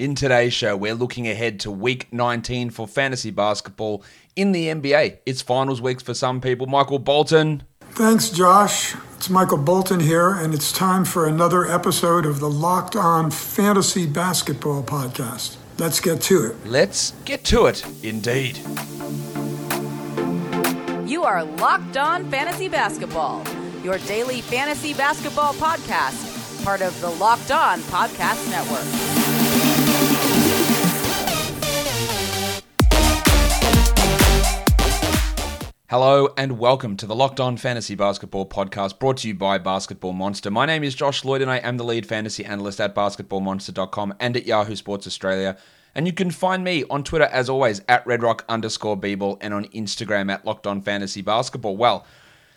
In today's show, we're looking ahead to week 19 for fantasy basketball in the NBA. It's finals weeks for some people. Michael Bolton. Thanks, Josh. It's Michael Bolton here, and it's time for another episode of the Locked On Fantasy Basketball Podcast. Let's get to it. Let's get to it, indeed. You are Locked On Fantasy Basketball, your daily fantasy basketball podcast, part of the Locked On Podcast Network. Hello and welcome to the Locked On Fantasy Basketball podcast brought to you by Basketball Monster. My name is Josh Lloyd and I am the lead fantasy analyst at basketballmonster.com and at Yahoo Sports Australia. And you can find me on Twitter as always at redrock underscore bball and on Instagram at Locked On Fantasy Basketball. Well,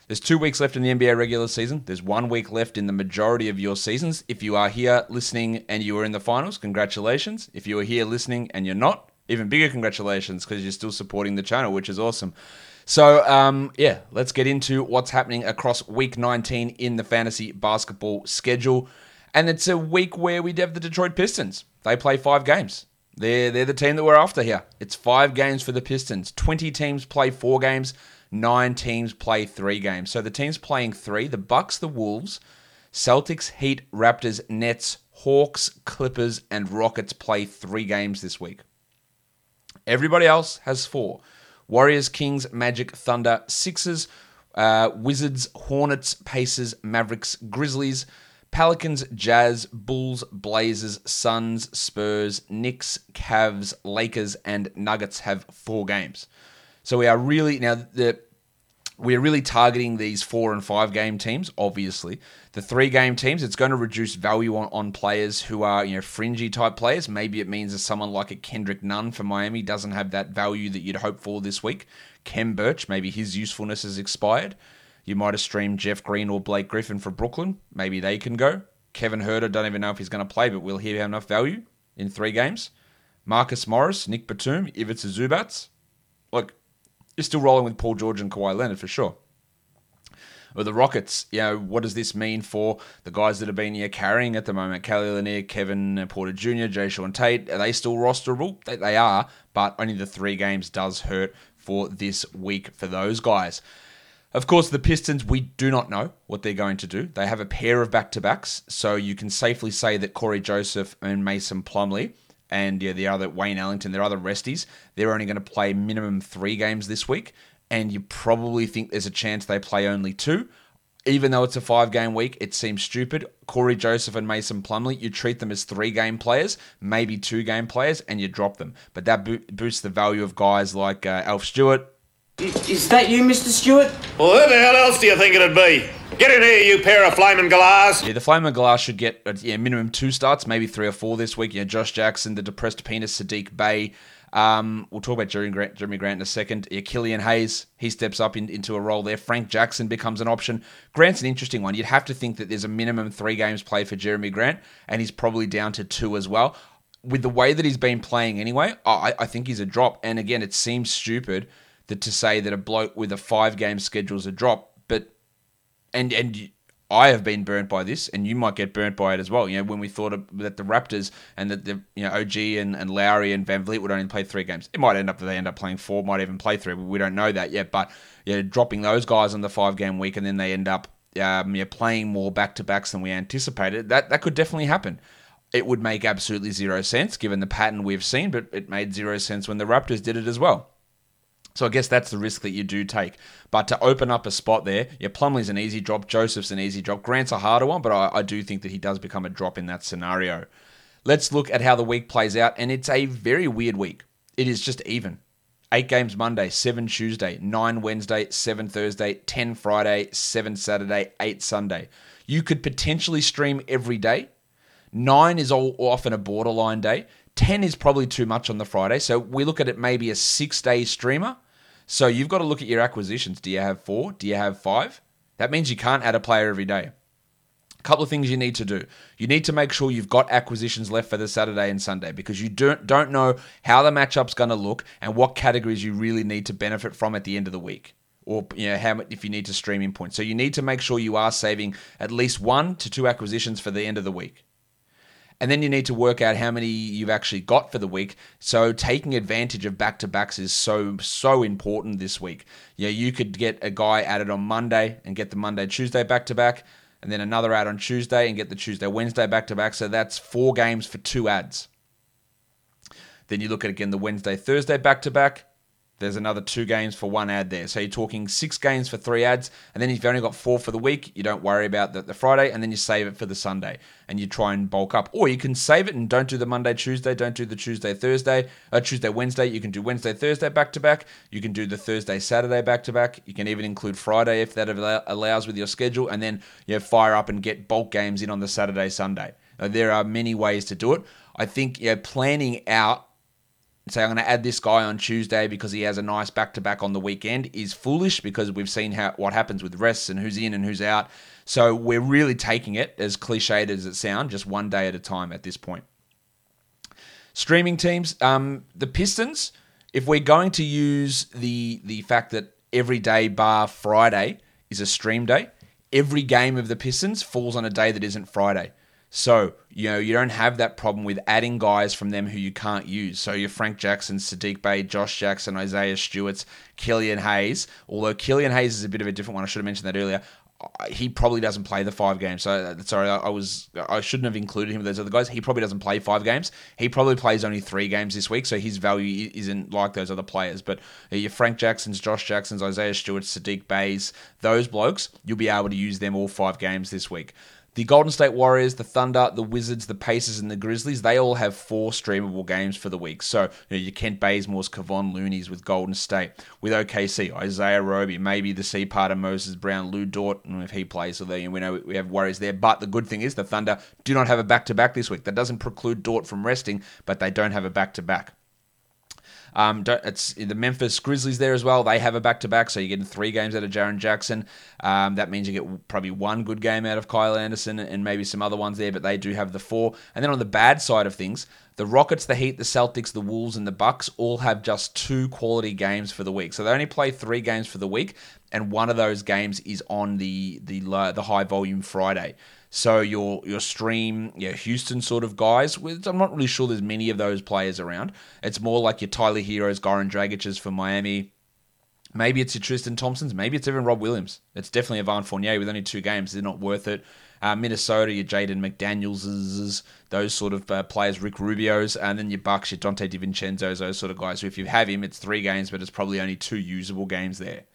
there's two weeks left in the NBA regular season. There's one week left in the majority of your seasons. If you are here listening and you are in the finals, congratulations. If you are here listening and you're not, even bigger congratulations because you're still supporting the channel, which is awesome. So, um, yeah, let's get into what's happening across week 19 in the fantasy basketball schedule. And it's a week where we have the Detroit Pistons. They play five games. They're, they're the team that we're after here. It's five games for the Pistons. 20 teams play four games, nine teams play three games. So the teams playing three the Bucks, the Wolves, Celtics, Heat, Raptors, Nets, Hawks, Clippers, and Rockets play three games this week. Everybody else has four. Warriors, Kings, Magic, Thunder, Sixers, uh, Wizards, Hornets, Pacers, Mavericks, Grizzlies, Pelicans, Jazz, Bulls, Blazers, Suns, Spurs, Knicks, Cavs, Lakers, and Nuggets have four games. So we are really now the we're really targeting these four and five game teams, obviously. The three game teams, it's going to reduce value on, on players who are, you know, fringy type players. Maybe it means that someone like a Kendrick Nunn for Miami doesn't have that value that you'd hope for this week. Khem Birch, maybe his usefulness has expired. You might have streamed Jeff Green or Blake Griffin for Brooklyn. Maybe they can go. Kevin Huerter, don't even know if he's going to play, but will he have enough value in three games? Marcus Morris, Nick Batum, Ivica Zubac. Look, you're still rolling with Paul George and Kawhi Leonard for sure. With the Rockets, you know, what does this mean for the guys that have been here carrying at the moment? Kelly Olynyk, Kevin Porter Jr., Jae'Sean Tate, are they still rosterable? They, they are, but only the three games does hurt for this week for those guys. Of course, the Pistons, we do not know what they're going to do. They have a pair of back to backs, so you can safely say that Corey Joseph and Mason Plumlee and yeah, the other Wayne Ellington, their other resties, they're only going to play minimum three games this week, and you probably think there's a chance they play only two. Even though it's a five game week, it seems stupid. Corey Joseph and Mason Plumlee, you treat them as three game players, maybe two game players, and you drop them. But that bo- boosts the value of guys like uh, Alf Stewart. Is that you, Mr. Stewart? Well, who the hell else do you think it'd be? Get in here, you pair of flaming glass. Yeah, the Flaming Glass should get uh, yeah, minimum two starts, maybe three or four this week. Yeah, Josh Jackson, the depressed penis, Saddiq Bey. Um, we'll talk about Jerami Grant, Jerami Grant in a second. Yeah, Killian Hayes, he steps up in, into a role there. Frank Jackson becomes an option. Grant's an interesting one. You'd have to think that there's a minimum three games play for Jerami Grant, and he's probably down to two as well. With the way that he's been playing anyway, I, I think he's a drop. And again, it seems stupid that to say that a bloke with a five game schedule is a drop, but and and I have been burnt by this, and you might get burnt by it as well. You know, when we thought that the Raptors and that the you know OG and, and Lowry and Van VanVleet would only play three games, it might end up that they end up playing four, might even play three. We don't know that yet, but yeah, dropping those guys on the five game week, and then they end up um, yeah, playing more back to backs than we anticipated. That that could definitely happen. It would make absolutely zero sense given the pattern we've seen, but it made zero sense when the Raptors did it as well. So I guess that's the risk that you do take. But to open up a spot there, yeah, Plumlee's an easy drop, Joseph's an easy drop, Grant's a harder one, but I, I do think that he does become a drop in that scenario. Let's look at how the week plays out, and it's a very weird week. It is just even. Eight games Monday, seven Tuesday, nine Wednesday, seven Thursday, 10 Friday, seven Saturday, eight Sunday. You could potentially stream every day. Nine is all often a borderline day. 10 is probably too much on the Friday. So we look at it maybe a six day streamer. So you've got to look at your acquisitions. Do you have four? Do you have five? That means you can't add a player every day. A couple of things you need to do. You need to make sure you've got acquisitions left for the Saturday and Sunday because you don't don't know how the matchup's going to look and what categories you really need to benefit from at the end of the week or you know how if you need to stream in points. So you need to make sure you are saving at least one to two acquisitions for the end of the week. And then you need to work out how many you've actually got for the week. So taking advantage of back to backs is so so important this week. Yeah, you could get a guy added on Monday and get the Monday Tuesday back to back, and then another ad on Tuesday and get the Tuesday Wednesday back to back. So that's four games for two ads. Then you look at again the Wednesday Thursday back to back there's another two games for one ad there. So you're talking six games for three ads, and then if you've only got four for the week, you don't worry about the, the, Friday, and then you save it for the Sunday, and you try and bulk up. Or you can save it and don't do the Monday, Tuesday, don't do the Tuesday, Thursday, uh, Tuesday, Wednesday. You can do Wednesday, Thursday back to back. You can do the Thursday, Saturday back to back. You can even include Friday if that allows with your schedule, and then you know, fire up and get bulk games in on the Saturday, Sunday. Now, there are many ways to do it. I think you know, planning out say I'm going to add this guy on Tuesday because he has a nice back to back on the weekend is foolish because we've seen how what happens with rests and who's in and who's out. So we're really taking it as cliched as it sounds, just one day at a time at this point. Streaming teams, um, the Pistons. If we're going to use the the fact that every day bar Friday is a stream day, every game of the Pistons falls on a day that isn't Friday. So, you know, you don't have that problem with adding guys from them who you can't use. So your Frank Jackson, Saddiq Bey, Josh Jackson, Isaiah Stewart's, Killian Hayes. Although Killian Hayes is a bit of a different one. I should have mentioned that earlier. He probably doesn't play the five games. So uh, sorry, I was I shouldn't have included him with those other guys. He probably doesn't play five games. He probably plays only three games this week, so his value isn't like those other players. But uh, your Frank Jacksons, Josh Jacksons, Isaiah Stewart, Saddiq Beys, those blokes, you'll be able to use them all five games this week. The Golden State Warriors, the Thunder, the Wizards, the Pacers, and the Grizzlies, they all have four streamable games for the week. So, you know, your Kent Bazemore's, Kevon Looney's with Golden State. With OKC, Isaiah Roby, maybe the C part of Moses Brown, Lu Dort, if he plays, there, we know we have worries there. But the good thing is the Thunder do not have a back to back this week. That doesn't preclude Dort from resting, but they don't have a back to back. Um, it's the Memphis Grizzlies there as well. They have a back to back, so you're getting three games out of Jaren Jackson. Um, that means you get probably one good game out of Kyle Anderson and maybe some other ones there, but they do have the four. And then on the bad side of things, the Rockets, the Heat, the Celtics, the Wolves, and the Bucks all have just two quality games for the week. So they only play three games for the week, and one of those games is on the the the high volume Friday. So your your stream, your Houston sort of guys. I'm not really sure there's many of those players around. It's more like your Tyler Herros, Goran Dragic's for Miami. Maybe it's your Tristan Thompsons. Maybe it's even Rob Williams. It's definitely Evan Fournier with only two games. They're not worth it. Uh, Minnesota, your Jaden McDaniels, those sort of uh, players, Rick Rubio's, and then your Bucks, your Donte DiVincenzo's, those sort of guys. So if you have him, it's three games, but it's probably only two usable games there.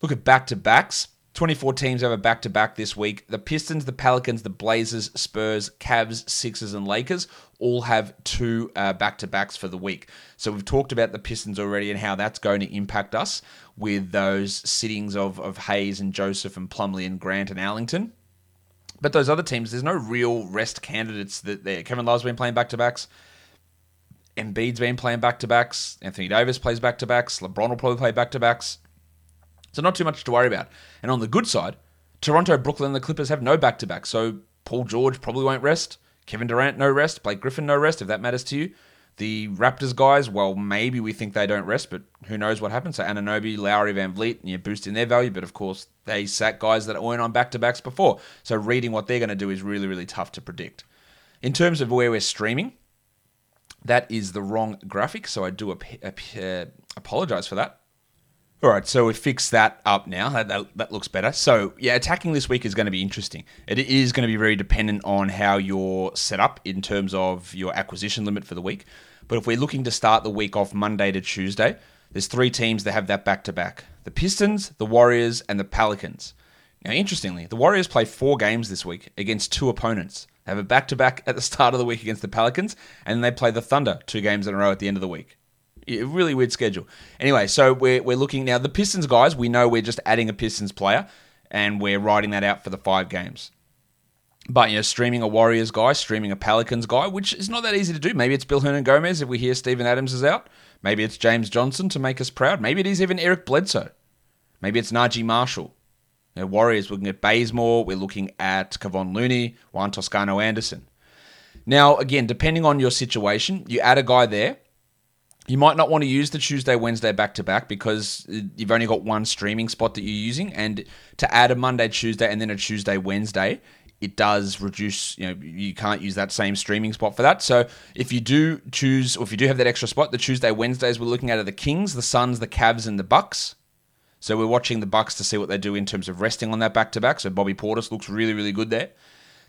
Look at back to backs. 24 teams have a back to back this week. The Pistons, the Pelicans, the Blazers, Spurs, Cavs, Sixers, and Lakers all have two uh, back to backs for the week. So we've talked about the Pistons already and how that's going to impact us with those sittings of, of Hayes and Joseph and Plumlee and Grant and Ellington. But those other teams, there's no real rest candidates that there. Kevin Love's been playing back to backs. Embiid's been playing back to backs. Anthony Davis plays back to backs. LeBron will probably play back to backs. So not too much to worry about. And on the good side, Toronto, Brooklyn, and the Clippers have no back to back. So Paul George probably won't rest. Kevin Durant, no rest. Blake Griffin, no rest, if that matters to you. The Raptors guys, well, maybe we think they don't rest, but who knows what happens. So Anunoby, Lowry, Van Vleet, you're boosting their value, but of course they sat guys that weren't on back to backs before. So reading what they're going to do is really, really tough to predict. In terms of where we're streaming, that is the wrong graphic, so I do ap- ap- uh, apologize for that. All right, so we fixed that up now. That, that, that, looks better. So, yeah, attacking this week is going to be interesting. It is going to be very dependent on how you're set up in terms of your acquisition limit for the week. But if we're looking to start the week off Monday to Tuesday, there's three teams that have that back to back the Pistons, the Warriors, and the Pelicans. Now, interestingly, the Warriors play four games this week against two opponents. They have a back to back at the start of the week against the Pelicans, and then they play the Thunder two games in a row at the end of the week really weird schedule. Anyway, so we're, we're looking now. The Pistons guys, we know we're just adding a Pistons player, and we're writing that out for the five games. But you know, streaming a Warriors guy, streaming a Pelicans guy, which is not that easy to do. Maybe it's Bill Hernangomez if we hear Steven Adams is out. Maybe it's James Johnson to make us proud. Maybe it is even Eric Bledsoe. Maybe it's Naji Marshall. You know, Warriors, we're looking at Bazemore. We're looking at Kevon Looney, Juan Toscano Anderson. Now, again, depending on your situation, you add a guy there you might not want to use the Tuesday, Wednesday back to back because you've only got one streaming spot that you're using. And to add a Monday, Tuesday, and then a Tuesday, Wednesday it does reduce, you know, you can't use that same streaming spot for that. So if you do choose, or if you do have that extra spot, the Tuesday, Wednesdays we're looking at are the Kings, the Suns, the Cavs, and the Bucks. So we're watching the Bucks to see what they do in terms of resting on that back to back. So Bobby Portis looks really, really good there.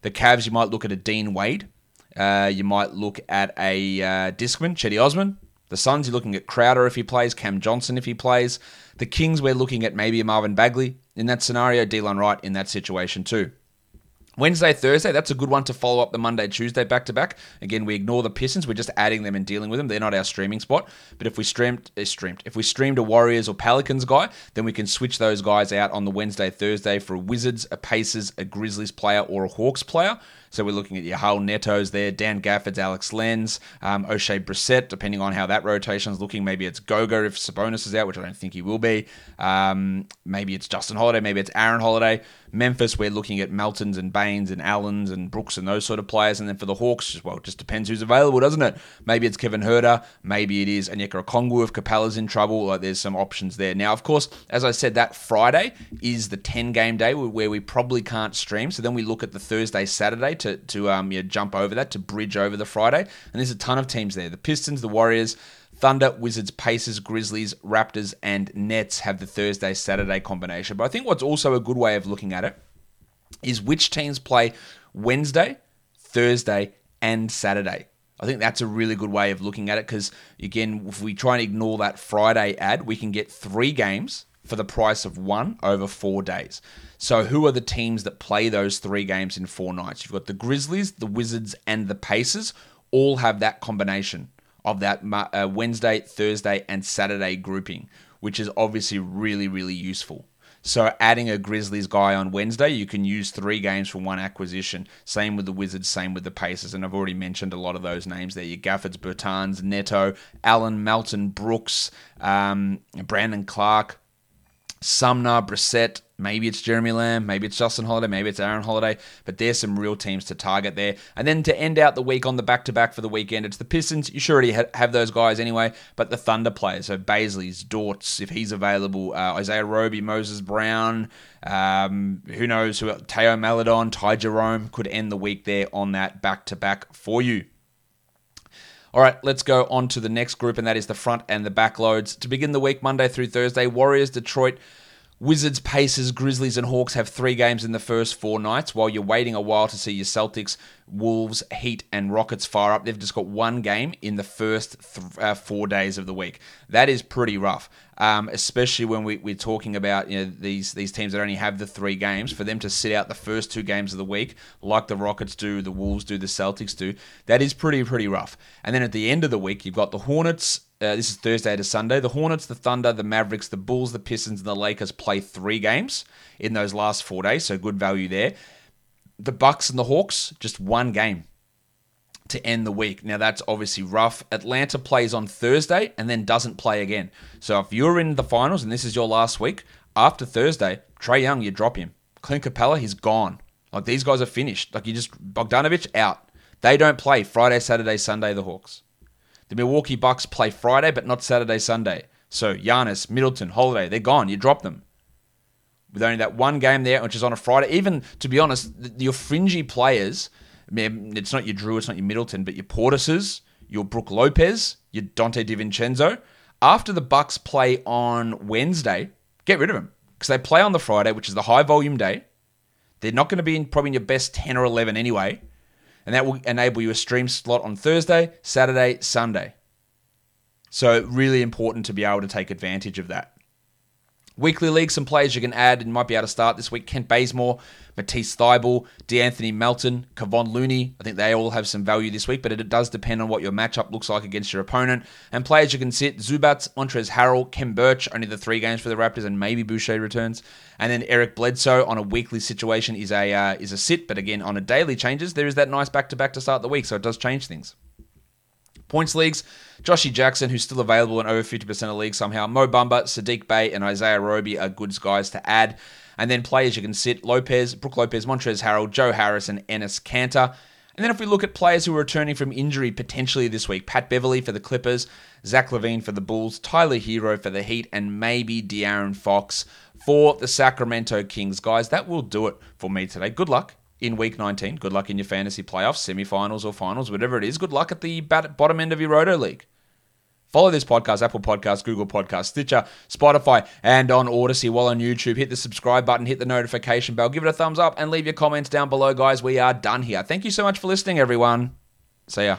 The Cavs, you might look at a Dean Wade. Uh, you might look at a uh, Discman, Cedi Osman. The Suns, you're looking at Crowder if he plays, Cam Johnson if he plays. The Kings, we're looking at maybe Marvin Bagley in that scenario, Delon Wright in that situation too. Wednesday, Thursday, that's a good one to follow up the Monday, Tuesday back to back. Again, we ignore the Pistons. We're just adding them and dealing with them. They're not our streaming spot. But if we streamed, uh, streamed, if we streamed a Warriors or Pelicans guy, then we can switch those guys out on the Wednesday, Thursday for a Wizards, a Pacers, a Grizzlies player, or a Hawks player. So we're looking at your Raul Netos there, Dan Gaffords, Alex Lens, um, Oshae Brissett, depending on how that rotation is looking. Maybe it's Goga if Sabonis is out, which I don't think he will be. Um, maybe it's Justin Holiday, maybe it's Aaron Holiday. Memphis, we're looking at Meltons and Baines and Allens and Brooks and those sort of players. And then for the Hawks, well, it just depends who's available, doesn't it? Maybe it's Kevin Huerter, maybe it is Onyeka Okongwu if Capela's in trouble. Like there's some options there. Now, of course, as I said, that Friday is the 10 game day where we probably can't stream. So then we look at the Thursday, Saturday to, to um, yeah, jump over that, to bridge over the Friday. And there's a ton of teams there. The Pistons, the Warriors, Thunder, Wizards, Pacers, Grizzlies, Raptors, and Nets have the Thursday Saturday combination. But I think what's also a good way of looking at it is which teams play Wednesday, Thursday, and Saturday. I think that's a really good way of looking at it because, again, if we try and ignore that Friday ad, we can get three games for the price of one over four days. So, who are the teams that play those three games in four nights? You've got the Grizzlies, the Wizards, and the Pacers, all have that combination of that uh, Wednesday, Thursday, and Saturday grouping, which is obviously really, really useful. So adding a Grizzlies guy on Wednesday, you can use three games for one acquisition. Same with the Wizards, same with the Pacers, and I've already mentioned a lot of those names there. Your Gaffords, Bertans, Neto, Allen, Melton, Brooks, um, Brandon Clarke, Sumner, Brissett, maybe it's Jeremy Lamb, maybe it's Justin Holiday, maybe it's Aaron Holiday, but there's some real teams to target there. And then to end out the week on the back to back for the weekend, it's the Pistons. You should already have those guys anyway, but the Thunder players, so Bazley's, Dortz, if he's available, uh, Isaiah Roby, Moses Brown, um, who knows, who Teo Maledon, Ty Jerome could end the week there on that back to back for you. All right, let's go on to the next group, and that is the front and the back loads. To begin the week, Monday through Thursday, Warriors, Detroit, Wizards, Pacers, Grizzlies, and Hawks have three games in the first four nights, while you're waiting a while to see your Celtics, Wolves, Heat, and Rockets fire up. They've just got one game in the first th- uh, four days of the week. That is pretty rough um, especially when we, we're talking about you know these these teams that only have the three games. For them to sit out the first two games of the week, like the Rockets do, the Wolves do, the Celtics do, that is pretty pretty rough. And then at the end of the week, you've got the Hornets. Uh, this is Thursday to Sunday. The Hornets, the Thunder, the Mavericks, the Bulls, the Pistons, and the Lakers play three games in those last four days, so good value there. The Bucks and the Hawks, just one game to end the week. Now, that's obviously rough. Atlanta plays on Thursday and then doesn't play again. So, if you're in the finals and this is your last week, after Thursday, Trae Young, you drop him. Clint Capela, he's gone. Like, these guys are finished. Like, you just, Bogdanovic, out. They don't play Friday, Saturday, Sunday, the Hawks. The Milwaukee Bucks play Friday, but not Saturday, Sunday. So, Giannis, Middleton, Holiday, they're gone. You drop them. With only that one game there, which is on a Friday. Even, to be honest, your fringy players it's not your Jrue, it's not your Middleton, but your Portises, your Brook Lopez, your Donte DiVincenzo. After the Bucks play on Wednesday, get rid of them because they play on the Friday, which is the high volume day. They're not going to be in probably in your best 10 or 11 anyway. And that will enable you a stream slot on Thursday, Saturday, Sunday. So, really important to be able to take advantage of that. Weekly league, some players you can add and might be able to start this week. Kent Bazemore, Matisse Thybulle, De'Anthony Melton, Kevon Looney. I think they all have some value this week, but it does depend on what your matchup looks like against your opponent. And players you can sit, Zubac, Montrezl Harrell, Khem Birch, only the three games for the Raptors, and maybe Boucher returns. And then Eric Bledsoe on a weekly situation is a uh, is a sit, but again, on a daily changes, there is that nice back-to-back to start the week, so it does change things. Points leagues, Joshy Jackson, who's still available in over 50% of leagues somehow. Mo Bamba, Saddiq Bey, and Isaiah Roby are good guys to add. And then players you can sit Lopez, Brook Lopez, Montrezl Harrell, Joe Harris, and Enes Kanter. And then if we look at players who are returning from injury potentially this week, Pat Beverley for the Clippers, Zach LaVine for the Bulls, Tyler Herro for the Heat, and maybe De'Aaron Fox for the Sacramento Kings. Guys, that will do it for me today. Good luck in week 19. Good luck in your fantasy playoffs, semifinals, or finals, whatever it is. Good luck at the bottom end of your Roto League. Follow this podcast, Apple Podcasts, Google Podcasts, Stitcher, Spotify, and on Odysee while on YouTube. Hit the subscribe button, hit the notification bell, give it a thumbs up, and leave your comments down below, guys. We are done here. Thank you so much for listening, everyone. See ya.